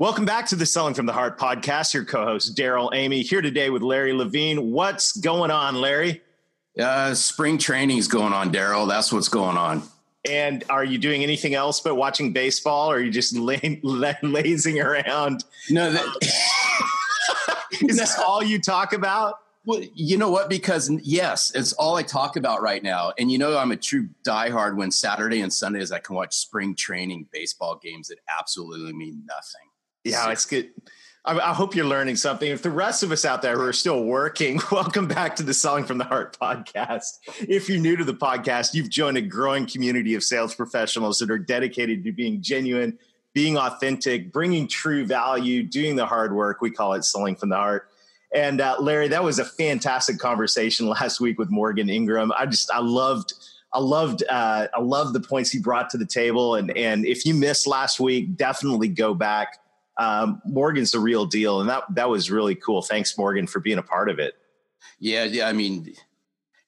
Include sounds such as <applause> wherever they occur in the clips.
Welcome back to the Selling from the Heart podcast. Your co-host Darrell Amy here today with Larry Levine. What's going on, Larry? Uh, spring training's going on, Darrell. That's what's going on. And are you doing anything else but watching baseball, or are you just <laughs> lay, lazing around? No, that, <laughs> is this all you talk about? Well, you know what? Because yes, it's all I talk about right now. And you know, I'm a true diehard when Saturday and Sundays I can watch spring training baseball games that absolutely mean nothing. Yeah, it's good. I, I, hope you're learning something. If the rest of us out there who are still working, <laughs> welcome back to the Selling from the Heart podcast. If you're new to the podcast, you've joined a growing community of sales professionals that are dedicated to being genuine, being authentic, bringing true value, doing the hard work. We call it Selling from the Heart. And uh, Larry, that was a fantastic conversation <laughs> last week with Morgan Ingram. I just, I loved. I loved uh, I loved the points he brought to the table, and and if you missed last week, definitely go back um, Morgan's the real deal, and that that was really cool. Thanks, Morgan, for being a part of it. Yeah, yeah. I mean,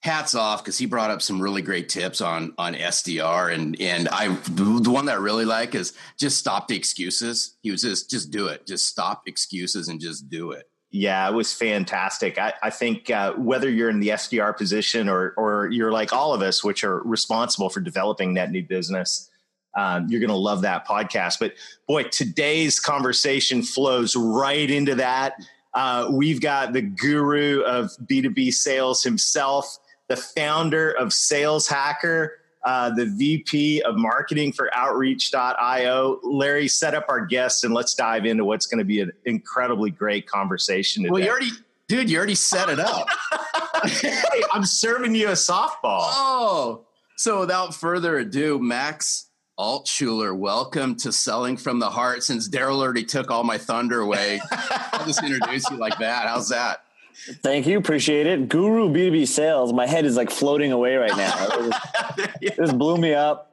hats off because he brought up some really great tips on on SDR, and and I the one that I really like is just stop the excuses. He was just just do it, just stop excuses and just do it. Yeah, it was fantastic. I, I think uh, whether you're in the SDR position or or you're like all of us, which are responsible for developing net new business um, you're going to love that podcast. But boy, today's conversation flows right into that. Uh, we've got the guru of B2B sales himself, the founder of Sales Hacker, uh, the VP of marketing for outreach.io. Larry, set up our guests and let's dive into what's going to be an incredibly great conversation today. Well, you already, dude, you already set it up. <laughs> hey, I'm serving you a softball. Oh, so without further ado, Max Altschuler, welcome to Selling from the Heart. Since Darrell already took all my thunder away, <laughs> I'll just introduce you like that. How's that? Thank you. Appreciate it. Guru B2B sales. My head is like floating away right now. <laughs> It just blew me up.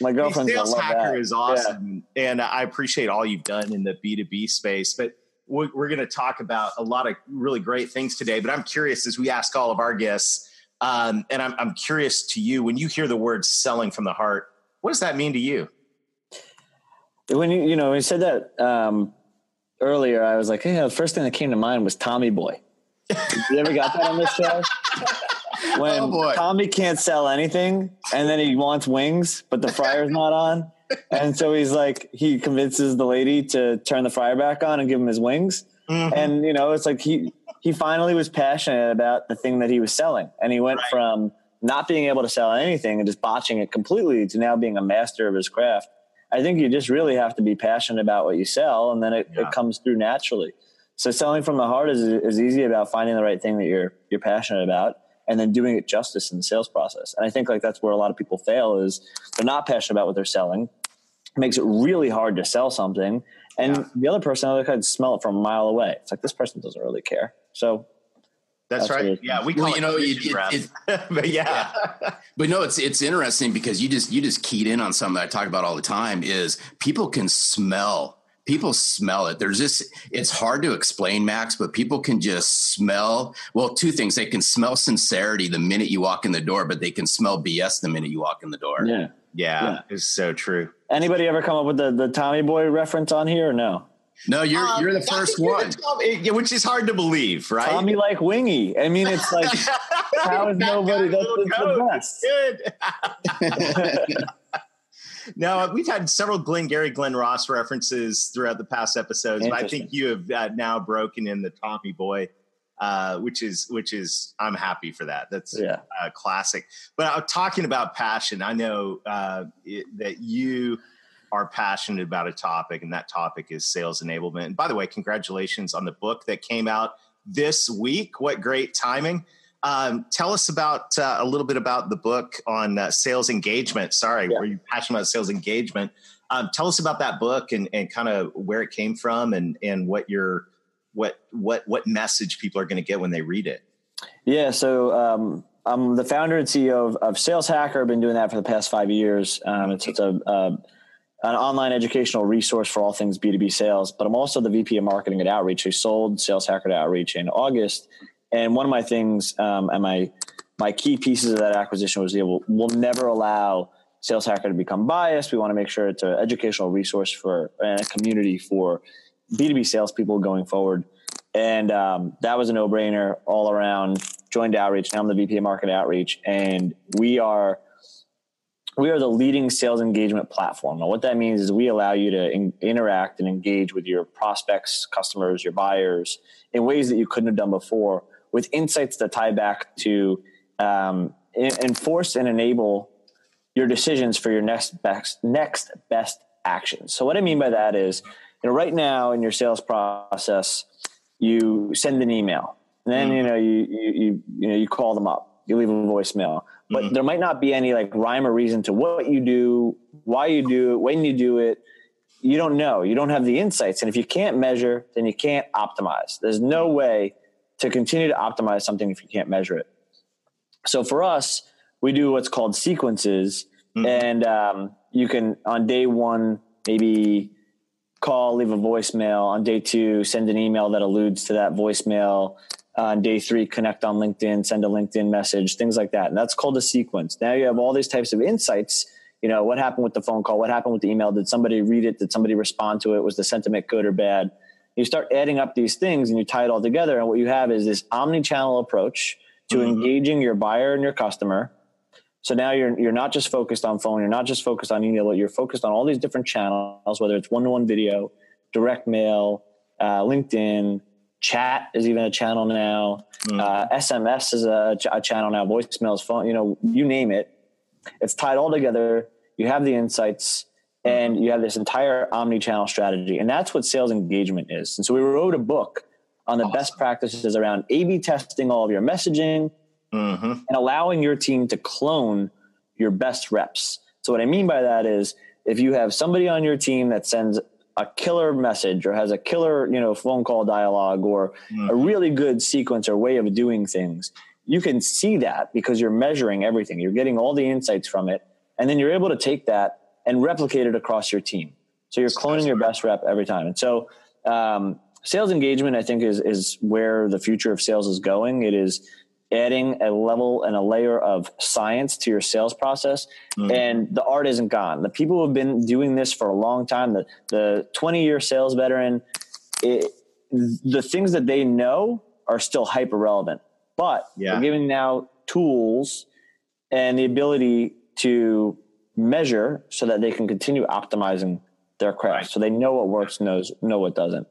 My girlfriend's sales hacker that. is awesome. Yeah. And I appreciate all you've done in the B2B space. But we're, we're going to talk about a lot of really great things today. But I'm curious as we ask all of our guests, um, and I'm, I'm curious to you when you hear the word selling from the heart, what does that mean to you? When you you know when you said that um, earlier, I was like, hey, the first thing that came to mind was Tommy Boy. you ever got that on this show? <laughs> when oh Tommy can't sell anything, and then he wants wings, but the fryer's not on, and so he's like, he convinces the lady to turn the fryer back on and give him his wings, mm-hmm. and you know, it's like he he finally was passionate about the thing that he was selling, and he went right. from not being able to sell anything and just botching it completely to now being a master of his craft. I think you just really have to be passionate about what you sell, and then it, yeah. it comes through naturally. So selling from the heart is is easy about finding the right thing that you're you're passionate about, and then doing it justice in the sales process. And I think like that's where a lot of people fail is they're not passionate about what they're selling. It makes it really hard to sell something, and yeah. the other person other side smell it from a mile away. It's like this person doesn't really care. So that's, That's right. Yeah, we call well, you know, it, it, it, <laughs> but yeah. yeah. but no, it's it's interesting because you just you just keyed in on something that I talk about all the time is people can smell people smell it. There's just it's hard to explain, Max, but people can just smell. Well, two things: they can smell sincerity the minute you walk in the door, but they can smell BS the minute you walk in the door. Yeah, yeah, yeah. it's so true. Anybody ever come up with the the Tommy Boy reference on here or no? No, you're um, you're the first one, Tommy, which is hard to believe, right? Tommy like wingy. I mean, it's <laughs> like how is nobody? That's, that's the best. <laughs> <laughs> now we've had several Glengarry, Glen Ross references throughout the past episodes, but I think you have uh, now broken in the Tommy boy, uh, which is which is I'm happy for that. That's yeah. uh, classic. But I'm talking about passion. I know uh, it, that you are passionate about a topic, and that topic is sales enablement. And by the way, congratulations on the book that came out this week. What great timing! Um, tell us about uh, a little bit about the book on uh, sales engagement. Sorry, yeah. were you passionate about sales engagement? Um, tell us about that book and, and kind of where it came from and, and what your what what what message people are going to get when they read it? Yeah, so um, I'm the founder and CEO of, of, Sales Hacker. I've been doing that for the past five years. Um, it's, it's a, a, an online educational resource for all things B2B sales, but I'm also the VP of marketing at Outreach. I sold Sales Hacker to Outreach in August. And one of my things um, and my, my key pieces of that acquisition was, we'll, we'll never allow Sales Hacker to become biased. We want to make sure it's an educational resource for and a community for B2B salespeople going forward. And um, that was a no brainer all around. Joined Outreach. Now I'm the VP of Market Outreach, and we are we are the leading sales engagement platform. Now, what that means is we allow you to in, interact and engage with your prospects, customers, your buyers in ways that you couldn't have done before, with insights that tie back to um, enforce and enable your decisions for your next best next best actions. So, what I mean by that is, you know, right now in your sales process you send an email and then mm. you know you, you you you know you call them up you leave a voicemail but mm. there might not be any like rhyme or reason to what you do why you do it when you do it you don't know you don't have the insights and if you can't measure then you can't optimize there's no way to continue to optimize something if you can't measure it so for us we do what's called sequences mm. and um, you can on day one maybe call, leave a voicemail. On day two, send an email that alludes to that voicemail. Uh, on day three, connect on LinkedIn, send a LinkedIn message, things like that. And that's called a sequence. Now you have all these types of insights. You know, what happened with the phone call? What happened with the email? Did somebody read it? Did somebody respond to it? Was the sentiment good or bad? You start adding up these things and you tie it all together. And what you have is this omni channel approach to mm-hmm. engaging your buyer and your customer so now you're you're not just focused on phone, you're not just focused on email, but you're focused on all these different channels, whether it's one-to-one video, direct mail, uh, LinkedIn, chat is even a channel now, mm. uh, SMS is a, a, channel now, Voicemails, phone, you know, you name it. It's tied all together. You have the insights and you have this entire omni-channel strategy. And that's what sales engagement is. And so we wrote a book on the awesome. best practices around A-B testing all of your messaging, mm-hmm. and allowing your team to clone your best reps. So what I mean by that is if you have somebody on your team that sends a killer message or has a killer, you know, phone call dialogue or mm-hmm. a really good sequence or way of doing things, you can see that because you're measuring everything. You're getting all the insights from it. And then you're able to take that and replicate it across your team. So you're cloning your best rep every time. And so um, sales engagement, I think, is is where the future of sales is going. It is adding a level and a layer of science to your sales process mm-hmm. and the art isn't gone the people who have been doing this for a long time the, the 20 year sales veteran it, the things that they know are still hyper relevant but yeah. we're giving now tools and the ability to measure so that they can continue optimizing their craft right. so they know what works knows know what doesn't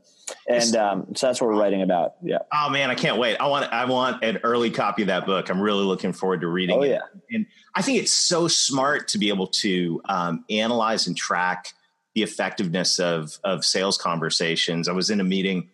and um, so that's what we're writing about. Yeah. Oh man, I can't wait. I want I want an early copy of that book. I'm really looking forward to reading oh, it. Yeah. And I think it's so smart to be able to um, analyze and track the effectiveness of of sales conversations. I was in a meeting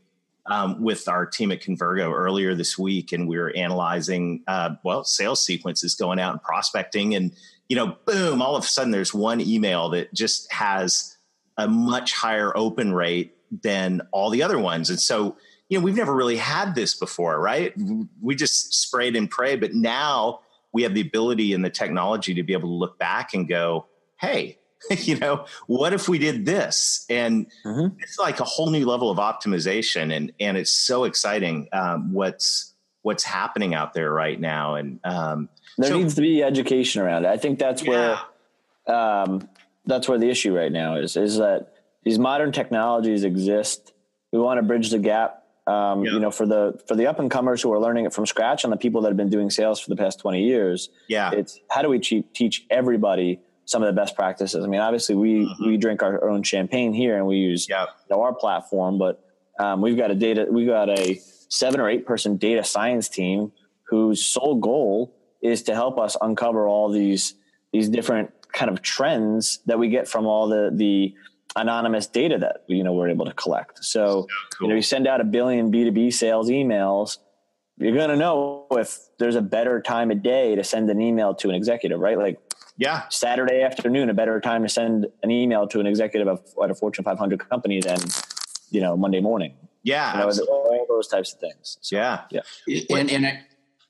um, with our team at Convergo earlier this week, and we were analyzing uh, well sales sequences going out and prospecting, and you know, boom! All of a sudden, there's one email that just has a much higher open rate than all the other ones. And so, you know, we've never really had this before, right? We just sprayed and pray, but now we have the ability and the technology to be able to look back and go, hey, <laughs> you know, what if we did this? And mm-hmm. it's like a whole new level of optimization, and and it's so exciting um, what's what's happening out there right now. And um, there so, needs to be education around it. I think that's yeah. where um, that's where the issue right now is. Is that these modern technologies exist. We want to bridge the gap. Um, yeah. You know, for the for the up and comers who are learning it from scratch, and the people that have been doing sales for the past twenty years. Yeah, it's how do we teach everybody some of the best practices? I mean, obviously we mm-hmm. we drink our own champagne here, and we use yep. you know, our platform, but um, we've got a data we've got a seven or eight person data science team whose sole goal is to help us uncover all these these different kind of trends that we get from all the the anonymous data that you know we're able to collect. So, cool. you know, you send out a billion B2B sales emails, you're going to know if there's a better time of day to send an email to an executive, right? Like yeah, Saturday afternoon, a better time to send an email to an executive of, at a Fortune 500 company than you know, Monday morning. Yeah. You know, all those types of things. So, yeah. Yeah. And, and I,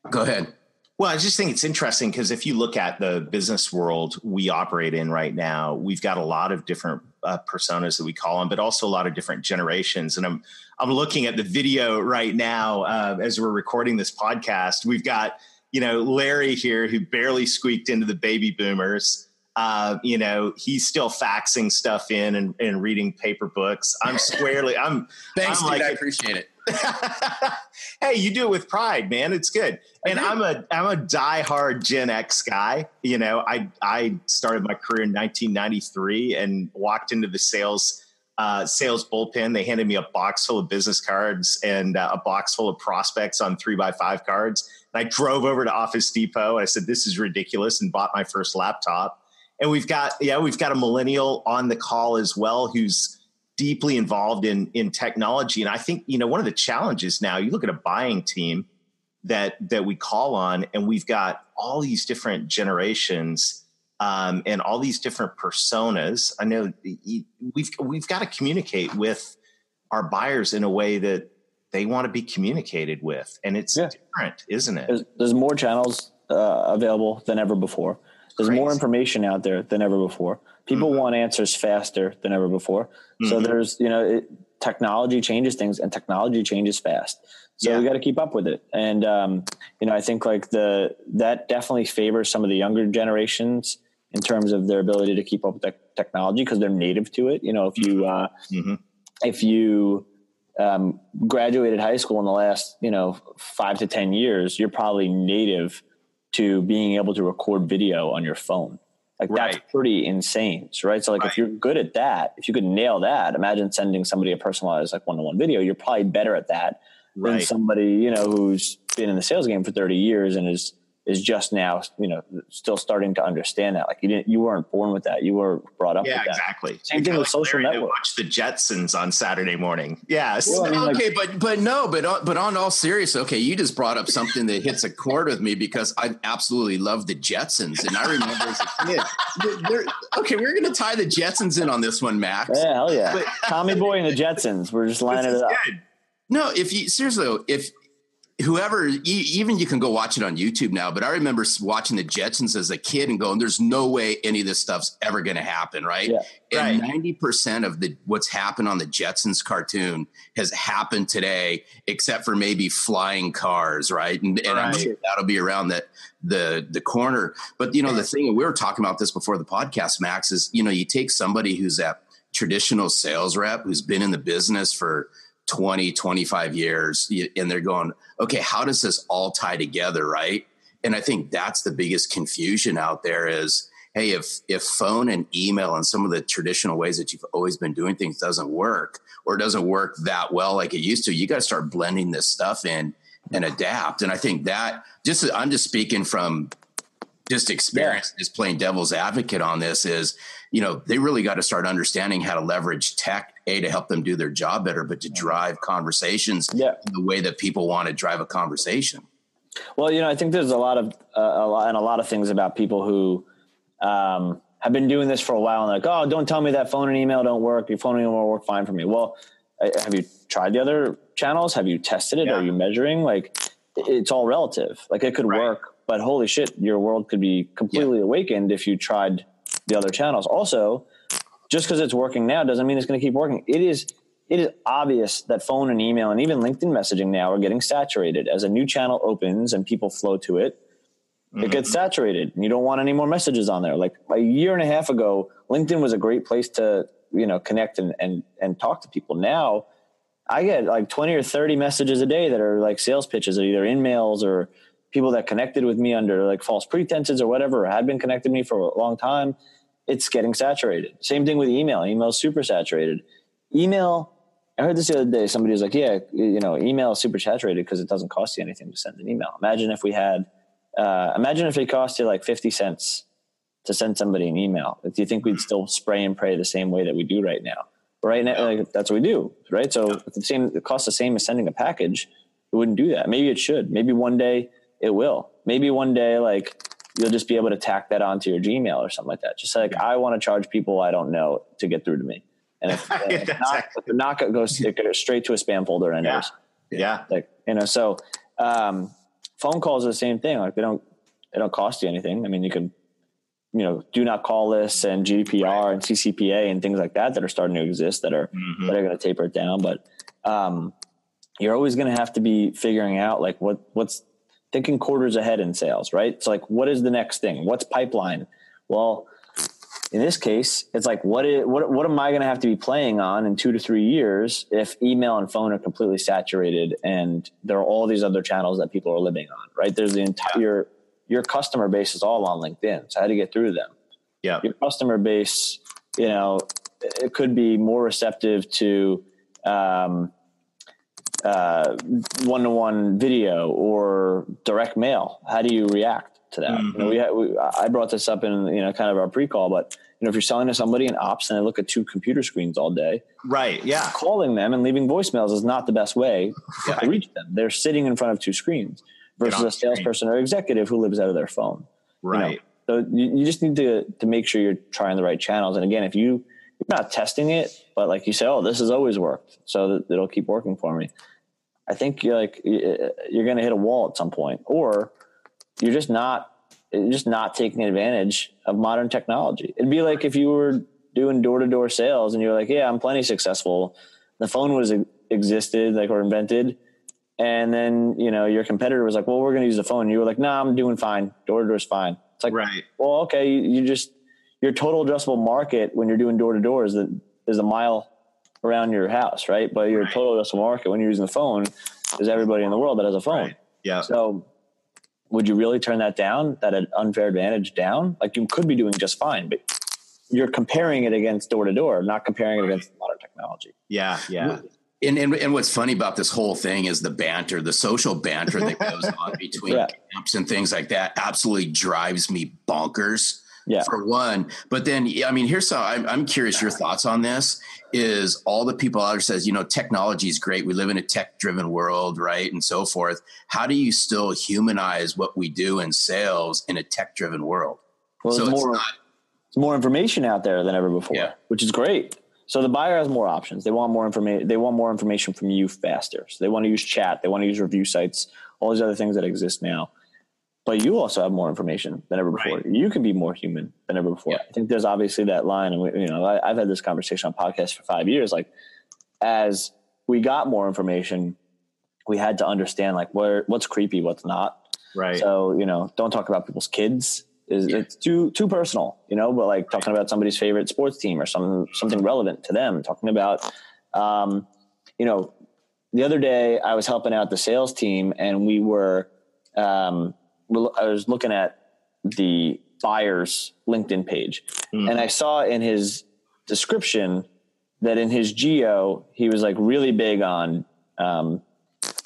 go ahead. Well, I just think it's interesting because if you look at the business world we operate in right now, we've got a lot of different uh, personas that we call them, but also a lot of different generations. And I'm I'm looking at the video right now uh, as we're recording this podcast. We've got you know Larry here who barely squeaked into the baby boomers. Uh, you know, he's still faxing stuff in and, and reading paper books. I'm squarely. <laughs> I'm. Thanks, I'm dude. Like, I appreciate it. <laughs> hey, you do it with pride, man. It's good. And I'm a I'm a diehard Gen X guy. You know, I I started my career in 1993 and walked into the sales uh, sales bullpen. They handed me a box full of business cards and uh, a box full of prospects on three by five cards. And I drove over to Office Depot. And I said, "This is ridiculous," and bought my first laptop. And we've got yeah, we've got a millennial on the call as well who's deeply involved in in technology. And I think you know one of the challenges now. You look at a buying team that that we call on, and we've got all these different generations um, and all these different personas. I know we've we've got to communicate with our buyers in a way that they want to be communicated with, and it's yeah. different, isn't it? There's, there's more channels uh, available than ever before. There's Crazy. more information out there than ever before. People mm-hmm. want answers faster than ever before. Mm-hmm. So there's, you know, it, technology changes things and technology changes fast. So yeah. we got to keep up with it. And, um, you know, I think like the, that definitely favors some of the younger generations in terms of their ability to keep up with the technology because they're native to it. You know, if you, uh, mm-hmm. if you, um, graduated high school in the last, you know, five to 10 years, you're probably native to being able to record video on your phone. Like right. that's pretty insane, right? So like right. if you're good at that, if you could nail that, imagine sending somebody a personalized like one-to-one video. You're probably better at that right. than somebody you know who's been in the sales game for 30 years and is is just now, you know, still starting to understand that. Like you didn't, you weren't born with that. You were brought up. Yeah, with that. exactly. Same thing with social networks. Watch the Jetsons on Saturday morning. Yes. Well, I mean, okay, like, but but no, but uh, but on all serious, okay, you just brought up something that hits a chord with me because I absolutely love the Jetsons, and I remember as a kid. okay, we're going to tie the Jetsons in on this one, Max. Yeah, hell yeah. But, Tommy Boy and the Jetsons. We're just lining it up. Good. No, if you seriously, if whoever even you can go watch it on youtube now but i remember watching the jetsons as a kid and going there's no way any of this stuff's ever going to happen right? Yeah, and right. 90% of the what's happened on the jetsons cartoon has happened today except for maybe flying cars right? And, and right. i'm sure that'll be around that the the corner. But you know the thing we were talking about this before the podcast max is you know you take somebody who's that traditional sales rep who's been in the business for 20, 25 years. And they're going, okay, how does this all tie together? Right. And I think that's the biggest confusion out there is, hey, if if phone and email and some of the traditional ways that you've always been doing things doesn't work or doesn't work that well like it used to, you got to start blending this stuff in and adapt. And I think that just I'm just speaking from just experience, yeah. just playing devil's advocate on this is, you know, they really got to start understanding how to leverage tech a to help them do their job better, but to drive conversations yeah. the way that people want to drive a conversation. Well, you know, I think there's a lot of uh, a lot and a lot of things about people who um, have been doing this for a while and like, oh, don't tell me that phone and email don't work. Your phone and email work fine for me. Well, have you tried the other channels? Have you tested it? Yeah. Are you measuring? Like, it's all relative. Like, it could right. work, but holy shit, your world could be completely yeah. awakened if you tried the other channels. Also, just because it's working now doesn't mean it's going to keep working. It is it is obvious that phone and email and even LinkedIn messaging now are getting saturated as a new channel opens and people flow to it. Mm-hmm. It gets mm-hmm. saturated and you don't want any more messages on there. Like a year and a half ago, LinkedIn was a great place to, you know, connect and, and, and talk to people. Now I get like 20 or 30 messages a day that are like sales pitches, either InMails or people that connected with me under like false pretenses or whatever, or had been connected me for a long time it's getting saturated. Same thing with email. Email is super saturated. Email, I heard this the other day. Somebody was like, yeah, you know, email is super saturated because it doesn't cost you anything to send an email. Imagine if we had, uh, imagine if it cost you like 50 cents to send somebody an email. Do you think we'd still spray and pray the same way that we do right now? Right now, like, that's what we do, right? So the same, it costs the same as sending a package. It wouldn't do that. Maybe it should. Maybe one day it will. Maybe one day, like you'll just be able to tack that onto your Gmail or something like that. Just like I want to charge people I don't know to get through to me. And if, <laughs> if, not, if the knock goes, goes straight to a spam folder and yeah. yeah. Like, you know, so, um, phone calls are the same thing. Like they don't, they don't cost you anything. I mean, you can, you know, do not call lists and GDPR right. and CCPA and things like that that are starting to exist that are mm-hmm. that are going to taper it down. But um, you're always going to have to be figuring out like what what's thinking quarters ahead in sales, right? It's like what is the next thing? What's pipeline? Well, in this case, it's like what is what what am I going to have to be playing on in two to three years if email and phone are completely saturated and there are all these other channels that people are living on, right? There's the entire your your customer base is all on LinkedIn. So how do you get through them? Yeah. Your customer base, you know, it could be more receptive to um, uh, one-to-one video or direct mail. How do you react to that? Mm-hmm. You know, we, had, we, I brought this up in you know kind of our pre-call, but you know if you're selling to somebody in ops and they look at two computer screens all day, right? Yeah, calling them and leaving voicemails is not the best way yeah. to reach them. They're sitting in front of two screens versus a salesperson or executive who lives out of their phone. Right. You know? So you, you just need to to make sure you're trying the right channels. And again, if you you're not testing it, but like you say, oh, this has always worked, so it'll keep working for me. I think you're like you're going to hit a wall at some point, or you're just not you're just not taking advantage of modern technology. It'd be like if you were doing door to door sales and you're like, yeah, I'm plenty successful. The phone was existed like or invented and then, you know, your competitor was like, well, we're going to use the phone. And you were like, no, nah, I'm doing fine. Door to door is fine. It's like, right. Well, okay. You, you just, your total addressable market when you're doing door to door is the, is a mile around your house, right? But your right. total addressable market when you're using the phone is everybody in the world that has a phone. Right. Yeah. So would you really turn that down, that an unfair advantage down? Like you could be doing just fine, but you're comparing it against door to door, not comparing it against modern technology. Yeah. Yeah. And, and, and what's funny about this whole thing is the banter, the social banter that goes on <laughs> between yeah. camps and things like that absolutely drives me bonkers. Yeah. For one, but then I mean, here's how I'm, I'm curious your thoughts on this. Is all the people out there says you know technology is great. We live in a tech driven world, right, and so forth. How do you still humanize what we do in sales in a tech driven world? Well, so more, not, more information out there than ever before, yeah. which is great. So the buyer has more options. They want more information. They want more information from you faster. So they want to use chat. They want to use review sites. All these other things that exist now. But you also have more information than ever before. Right. You can be more human than ever before. Yeah. I think there's obviously that line, and we, you know, I, I've had this conversation on podcasts for five years. Like, as we got more information, we had to understand like where what's creepy, what's not. Right. So you know, don't talk about people's kids is yeah. it's too too personal, you know. But like talking about somebody's favorite sports team or something something relevant to them. Talking about, um, you know, the other day I was helping out the sales team, and we were, um, I was looking at the buyer's LinkedIn page, mm. and I saw in his description that in his geo he was like really big on um,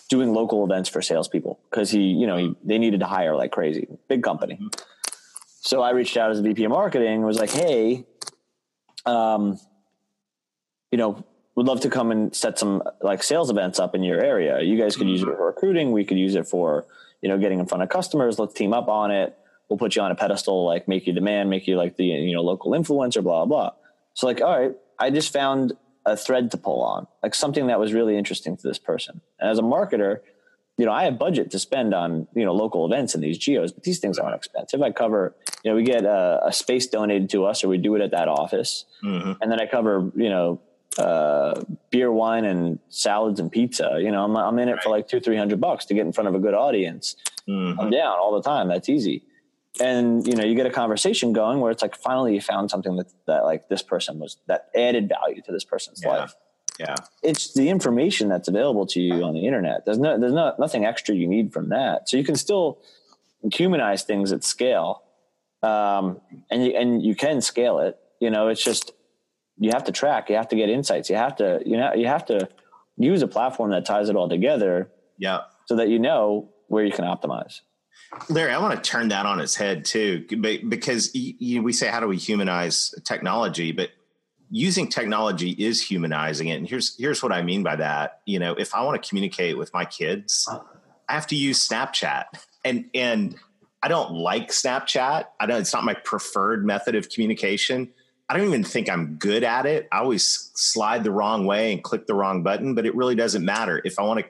doing local events for salespeople because he, you know, he, they needed to hire like crazy, big company. Mm-hmm. So I reached out as a VP of marketing and was like, hey, um, you know, would love to come and set some like sales events up in your area. You guys could use it for recruiting. We could use it for, you know, getting in front of customers. Let's team up on it. We'll put you on a pedestal, like make you the man, make you like the, you know, local influencer, blah, blah. So like, all right, I just found a thread to pull on, like something that was really interesting to this person. And as a marketer, you know, I have budget to spend on, you know, local events in these geos, but these things aren't expensive. I cover, you know, we get a, a space donated to us or we do it at that office. Mm-hmm. And then I cover, you know, uh, beer, wine, and salads and pizza. You know, I'm, I'm in it right. for like two, 300 bucks to get in front of a good audience. Mm-hmm. I'm down all the time. That's easy. And, you know, you get a conversation going where it's like, finally you found something that, that like this person was, that added value to this person's yeah. life. Yeah. It's the information that's available to you on the internet. There's no, there's not nothing extra you need from that. So you can still humanize things at scale. Um, and you, and you can scale it, you know, it's just, you have to track, you have to get insights. You have to, you know, you have to use a platform that ties it all together. Yeah. So that you know where you can optimize. Larry, I want to turn that on its head too, because you, we say, how do we humanize technology? But using technology is humanizing it. And here's here's what I mean by that. You know, if I want to communicate with my kids, I have to use Snapchat. And and I don't like Snapchat. I don't it's not my preferred method of communication, I don't even think I'm good at it. I always slide the wrong way and click the wrong button, but it really doesn't matter. If I want to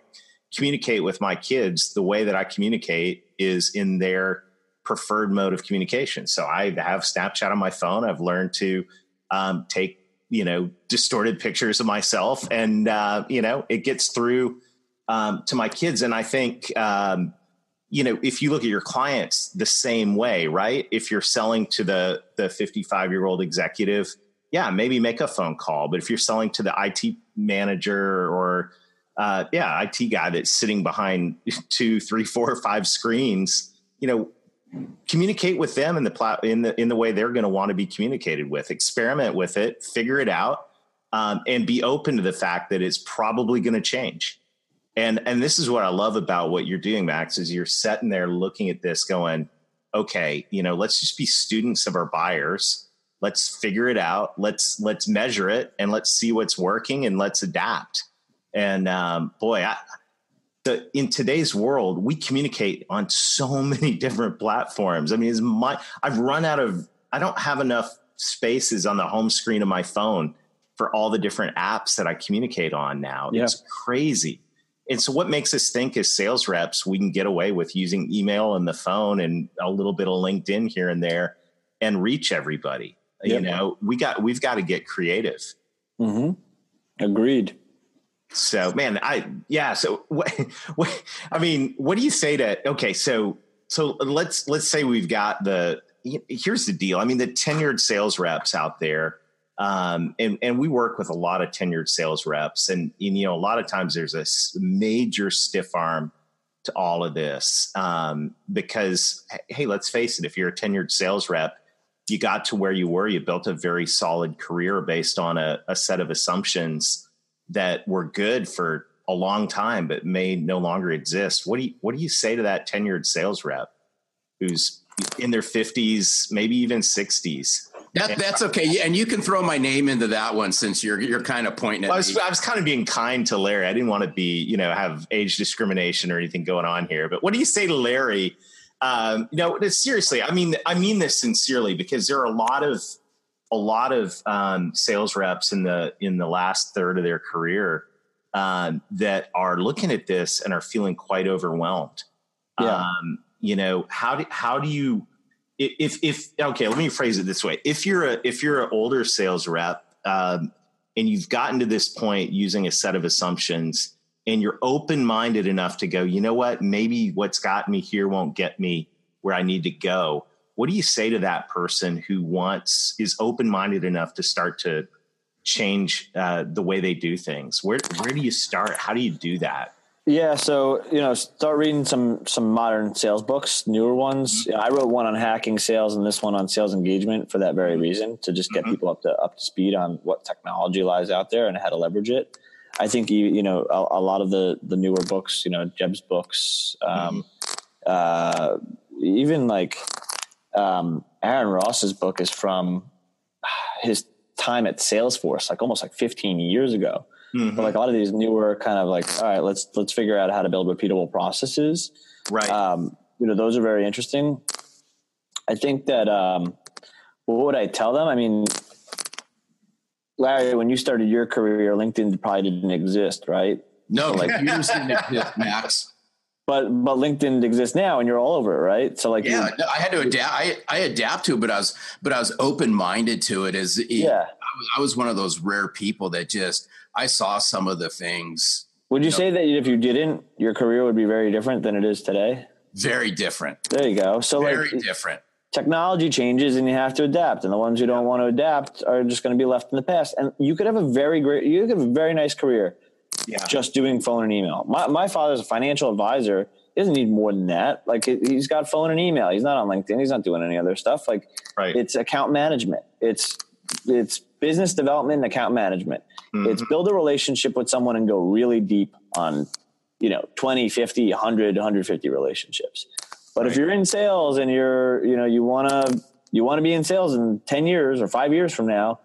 communicate with my kids, the way that I communicate is in their preferred mode of communication. So I have Snapchat on my phone. I've learned to um, take, you know, distorted pictures of myself and, uh, you know, it gets through um, to my kids. And I think, um, you know, if you look at your clients the same way, right? If you're selling to the the 55 year old executive, yeah, maybe make a phone call. But if you're selling to the IT manager or uh, yeah, IT guy that's sitting behind <laughs> two, three, four, five screens, you know, communicate with them in the plat in the in the way they're going to want to be communicated with. Experiment with it, figure it out, um, and be open to the fact that it's probably going to change and and this is what I love about what you're doing, Max, is you're sitting there looking at this, going, okay, you know, let's just be students of our buyers. Let's figure it out. Let's let's measure it and let's see what's working and let's adapt. And um, boy, I, the, in today's world, we communicate on so <laughs> many different platforms. I mean, is my I've run out of I don't have enough spaces on the home screen of my phone for all the different apps that I communicate on now. Yeah. It's crazy. And so, what makes us think as sales reps we can get away with using email and the phone and a little bit of LinkedIn here and there and reach everybody? Yep. You know, we got we've got to get creative. Mm-hmm. Agreed. So, man, I yeah. So, <laughs> what, what? I mean, what do you say to? Okay, so so let's let's say we've got the. Here's the deal. I mean, the tenured sales reps out there um, and, and we work with a lot of tenured sales reps and, and, you know, a lot of times there's a major stiff arm to all of this. Um, because, Hey, let's face it, if you're a tenured sales rep, you got to where you were, you built a very solid career based on a, a set of assumptions that were good for a long time, but may no longer exist. What do you, what do you say to that tenured sales rep who's in their fifties, maybe even sixties? That, that's okay. And you can throw my name into that one since you're you're kind of pointing at I was, I was kind of being kind to Larry. I didn't want to be, you know, have age discrimination or anything going on here. But what do you say to Larry? Um, you know, seriously, I mean, I mean this sincerely because there are a lot of a lot of um, sales reps in the in the last third of their career um, that are looking at this and are feeling quite overwhelmed. Yeah. Um, you know, how do how do you if if okay, let me phrase it this way: if you're a if you're an older sales rep um, and you've gotten to this point using a set of assumptions, and you're open minded enough to go, you know what, maybe what's got me here won't get me where I need to go. What do you say to that person who wants is open minded enough to start to change uh, the way they do things? Where where do you start? How do you do that? Yeah, so you know, start reading some some modern sales books, newer ones. Mm-hmm. I wrote one on hacking sales and this one on sales engagement for that very mm-hmm. reason to just get mm-hmm. people up to up to speed on what technology lies out there and how to leverage it. I think you you know a, a lot of the the newer books, you know, Jeb's books, um, mm-hmm. uh, even like um, Aaron Ross's book is from his time at Salesforce, like almost like 15 years ago Mm-hmm. But like a lot of these newer kind of like, all right, let's let's figure out how to build repeatable processes. Right. Um, you know, those are very interesting. I think that um, what would I tell them? I mean, Larry, when you started your career, LinkedIn probably didn't exist, right? No, like <laughs> you didn't exist, Max. But but LinkedIn exists now, and you're all over it, right? So like, yeah, I had to adapt. I, I adapt to it, but I was but I was open minded to it. As it, yeah, I was one of those rare people that just I saw some of the things. Would you, you know, say that if you didn't, your career would be very different than it is today? Very different. There you go. So very like, different. Technology changes and you have to adapt. And the ones who don't want to adapt are just going to be left in the past. And you could have a very great, you could have a very nice career yeah. just doing phone and email. My, my father's a financial advisor. He doesn't need more than that. Like he's got phone and email. He's not on LinkedIn. He's not doing any other stuff. Like right. it's account management. It's it's business development and account management. Mm-hmm. It's build a relationship with someone and go really deep on, you know, 20, 50, 100, 150 relationships. But right. if you're in sales and you're, you know, you want to, you want to be in sales in 10 years or five years from now,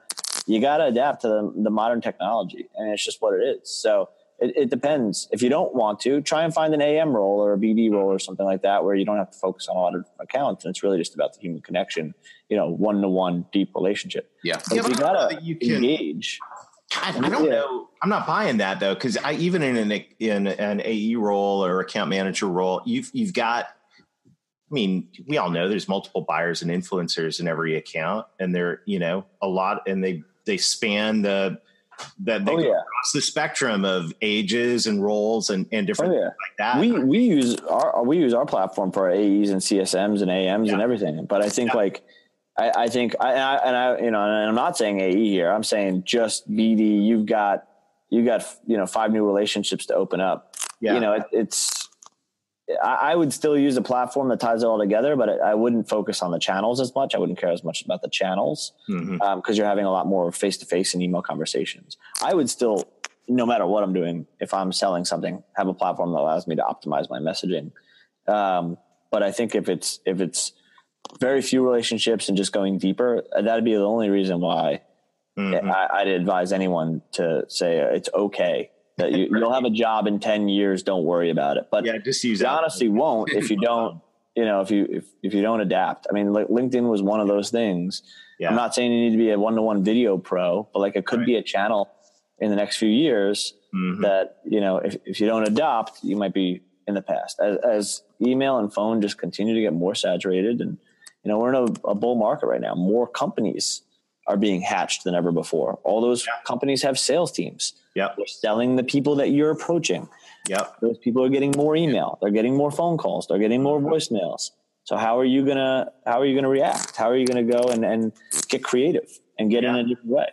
you got to adapt to the, the modern technology and it's just what it is. So it, it, depends. If you don't want to, try and find an AM role or a BD role or something like that, where you don't have to focus on a lot of accounts, and it's really just about the human connection. You know, one to one deep relationship. Yeah, but yeah, you gotta you can, engage. I, I don't yeah. know. I'm not buying that though, because I even in an in an AE role or account manager role, you've you've got. I mean, we all know there's multiple buyers and influencers in every account, and they're you know a lot, and they they span the that they oh, go yeah. across the spectrum of ages and roles and, and different oh, yeah. like that. We we use our we use our platform for our AEs and CSMs and AMs yeah. and everything. But I think like I, I think I, I, and I you know and I'm not saying AE here. I'm saying just BD. You've got you got you know five new relationships to open up. Yeah. You know it, it's I, would still use a platform that ties it all together, but I wouldn't focus on the channels as much. I wouldn't care as much about the channels because mm-hmm. um, you're having a lot more face to face and email conversations. I would still, no matter what I'm doing, if I'm selling something, have a platform that allows me to optimize my messaging. Um, but I think if it's if it's very few relationships and just going deeper, that'd be the only reason why mm-hmm. I, I'd advise anyone to say it's okay that you, will have a job in 10 years. Don't worry about it. But yeah, just use you honestly won't if you don't, <laughs> you know, if you, if, if you don't adapt. I mean, like LinkedIn was one of those things. Yeah. I'm not saying you need to be a one-to-one video pro, but like it could right. be a channel in the next few years mm-hmm. that, you know, if, if you don't adopt, you might be in the past as, as email and phone just continue to get more saturated. And, you know, we're in a, a bull market right now. More companies are being hatched than ever before. All those yeah. companies have sales teams. Yep. They're selling the people that you're approaching. Yep. Those people are getting more email. They're getting more phone calls. They're getting more voicemails. So how are you gonna how are you gonna react? How are you gonna go and, and get creative and get yeah. in a different way?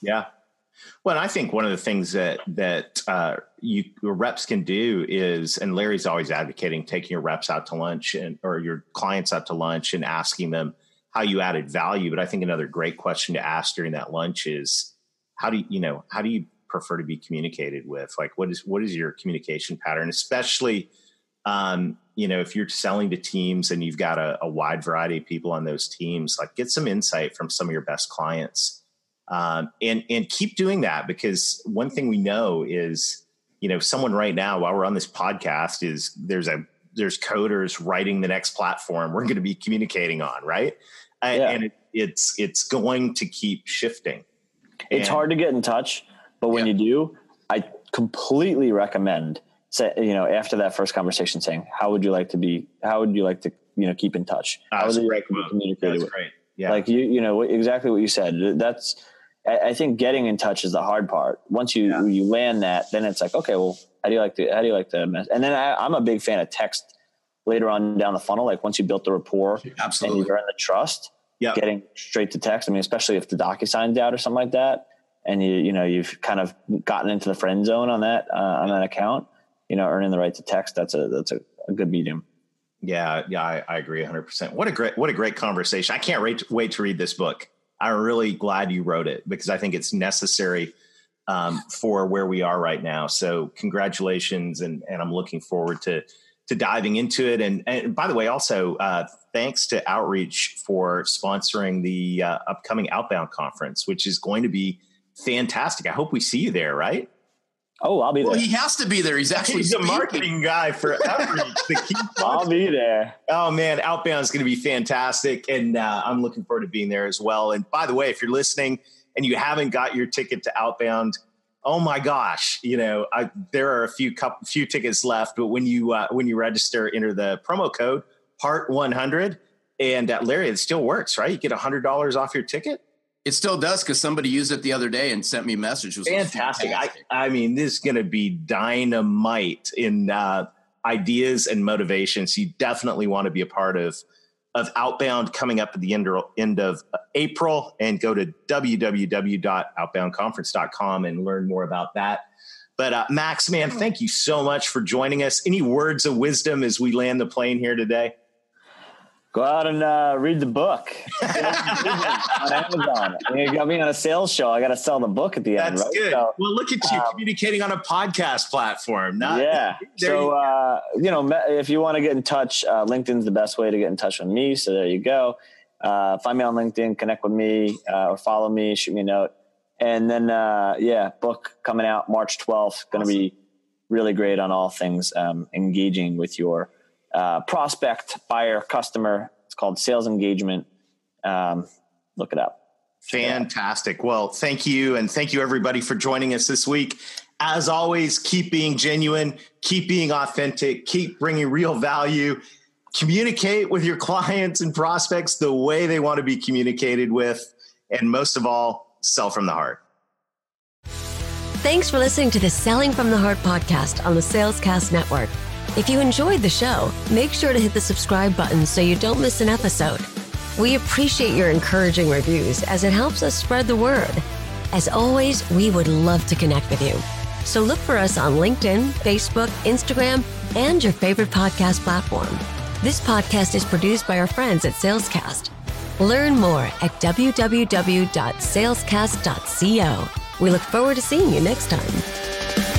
Yeah. Well, I think one of the things that that uh, you your reps can do is, and Larry's always advocating taking your reps out to lunch and or your clients out to lunch and asking them how you added value. But I think another great question to ask during that lunch is how do you, you know how do you prefer to be communicated with? Like, what is what is your communication pattern, especially um, you know if you're selling to teams and you've got a, a, wide variety of people on those teams, like get some insight from some of your best clients, um, and and keep doing that because one thing we know is you know someone right now while we're on this podcast is there's a there's coders writing the next platform we're going to be communicating on, right? Yeah. And it, it's it's going to keep shifting. It's and, hard to get in touch but when yeah. you do, I completely recommend say, you know, after that first conversation saying, how would you like to be, how would you like to, you know, keep in touch? How would you like to be communicated with? Great. Yeah. Like you, you know, exactly what you said. That's, I think getting in touch is the hard part. Once you, yeah. you land that, then it's like, okay, well, how do you like to, how do you like to, mess? and then I, I'm a big fan of text later on down the funnel. Like once you built the rapport Absolutely. and you earn the trust, yep. getting straight to text. I mean, especially if the DocuSign's out or something like that, and you you know you've kind of gotten into the friend zone on that uh, on that account, you know, earning the right to text that's a that's a, a good medium. Yeah, yeah, I, I agree 100. percent What a great what a great conversation! I can't wait to, wait to read this book. I'm really glad you wrote it because I think it's necessary um, for where we are right now. So congratulations, and and I'm looking forward to to diving into it. And, and by the way, also uh, thanks to Outreach for sponsoring the uh, upcoming Outbound conference, which is going to be fantastic. I hope we see you there, right? Oh, I'll be there. Well, he has to be there. He's actually He's the marketing guy for outreach. <laughs> I'll be there. Oh man, Outbound is going to be fantastic, and uh, I'm looking forward to being there as well. And by the way, if you're listening and you haven't got your ticket to Outbound, oh my gosh, you know I, there are a few couple, few tickets left. But when you uh, when you register, enter the promo code Heart 100, and uh, Larry, it still works, right? You get hundred dollars off your ticket. It still does because somebody used it the other day and sent me a message. It was fantastic. fantastic. I, I mean, this is going to be dynamite in uh, ideas and motivations. You definitely want to be a part of of Outbound coming up at the end, end of April and go to www.outboundconference.com and learn more about that. But uh, Max, man, thank you so much for joining us. Any words of wisdom as we land the plane here today? Go out and uh, read the book on Amazon. You got me on a sales show. I got to sell the book at the end. That's right? good. So, well, look at you um, communicating on a podcast platform. Not, yeah. <laughs> So, you, uh, you know, if you want to get in touch, uh, LinkedIn's the best way to get in touch with me. So there you go. Uh, find me on LinkedIn, connect with me, uh, or follow me, shoot me a note. And then, uh, yeah, book coming out March 12th. Going to awesome. be really great on all things um, engaging with your uh, prospect, buyer, customer. It's called sales engagement. Um, look it up. Fantastic. Well, thank you. And thank you, everybody, for joining us this week. As always, keep being genuine, keep being authentic, keep bringing real value. Communicate with your <laughs> clients and prospects the way they want to be communicated with. And most of all, sell from the heart. Thanks for listening to the Selling from the Heart podcast on the Salescast Network. If you enjoyed the show, make sure to hit the subscribe button so you don't miss an episode. We appreciate your encouraging reviews as it helps us spread the word. As always, we would love to connect with you. So look for us on LinkedIn, Facebook, Instagram, and your favorite podcast platform. This podcast is produced by our friends at Salescast. Learn more at www.salescast.co. We look forward to seeing you next time.